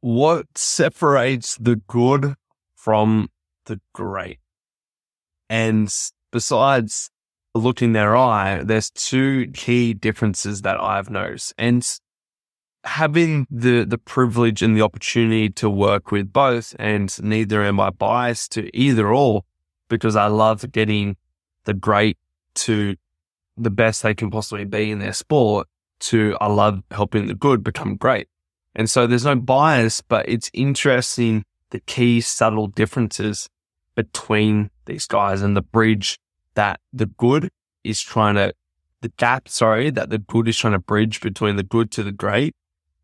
what separates the good from the great? And besides looking their eye, there's two key differences that I've noticed. And having the the privilege and the opportunity to work with both, and neither am I biased to either or, because I love getting the great to the best they can possibly be in their sport. To I love helping the good become great, and so there's no bias, but it's interesting the key subtle differences between these guys and the bridge that the good is trying to the gap, sorry, that the good is trying to bridge between the good to the great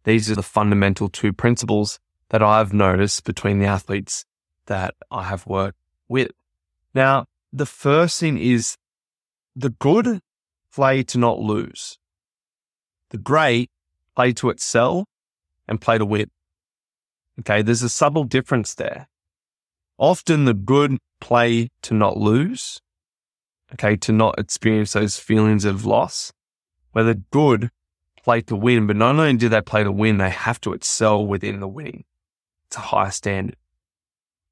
these are the fundamental two principles that I've noticed between the athletes that I have worked with. Now, the first thing is the good play to not lose. The great play to excel and play to win. Okay, there's a subtle difference there. Often the good play to not lose, okay, to not experience those feelings of loss, where the good play to win, but not only do they play to win, they have to excel within the winning. It's a higher standard.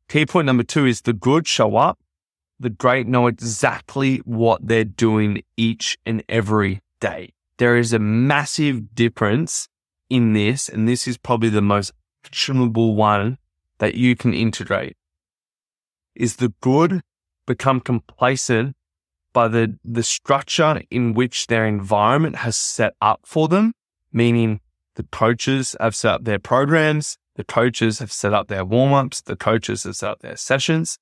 Key point number two is the good show up. The great know exactly what they're doing each and every day. There is a massive difference in this, and this is probably the most actionable one that you can integrate. Is the good become complacent by the, the structure in which their environment has set up for them, meaning the coaches have set up their programs, the coaches have set up their warm ups, the coaches have set up their sessions.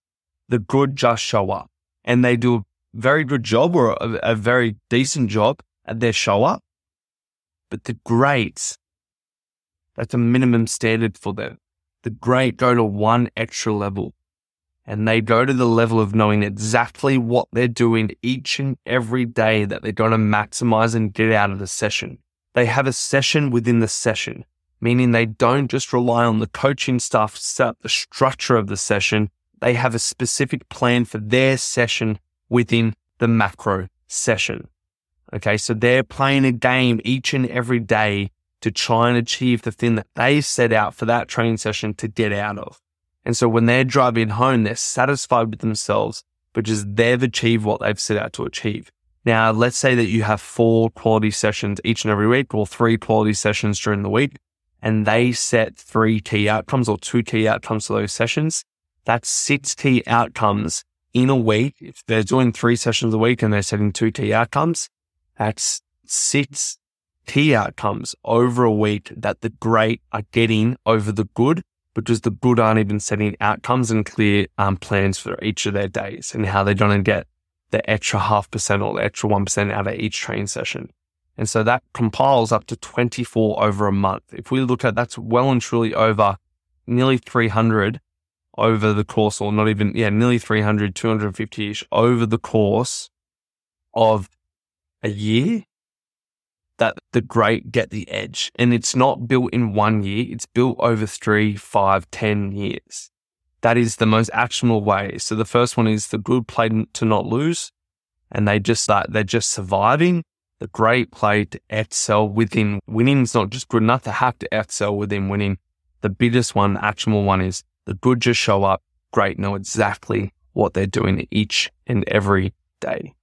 The good just show up and they do a very good job or a, a very decent job at their show up. But the greats, that's a minimum standard for them. The great go to one extra level and they go to the level of knowing exactly what they're doing each and every day that they're going to maximize and get out of the session. They have a session within the session, meaning they don't just rely on the coaching staff to set up the structure of the session. They have a specific plan for their session within the macro session. Okay. So they're playing a game each and every day to try and achieve the thing that they set out for that training session to get out of. And so when they're driving home, they're satisfied with themselves because they've achieved what they've set out to achieve. Now, let's say that you have four quality sessions each and every week or three quality sessions during the week, and they set three key outcomes or two key outcomes for those sessions. That's six key outcomes in a week. If they're doing three sessions a week and they're setting two key outcomes, that's six key outcomes over a week that the great are getting over the good because the good aren't even setting outcomes and clear um, plans for each of their days and how they're going to get the extra half percent or the extra 1% out of each training session. And so that compiles up to 24 over a month. If we look at that's well and truly over nearly 300 over the course, or not even, yeah, nearly 300, 250 ish over the course of a year that the great get the edge. And it's not built in one year, it's built over three, five, ten years. That is the most actionable way. So the first one is the good play to not lose. And they just like, they're just surviving. The great play to excel within winning is not just good enough to have to excel within winning. The biggest one, actionable one is the good just show up. Great know exactly what they're doing each and every day.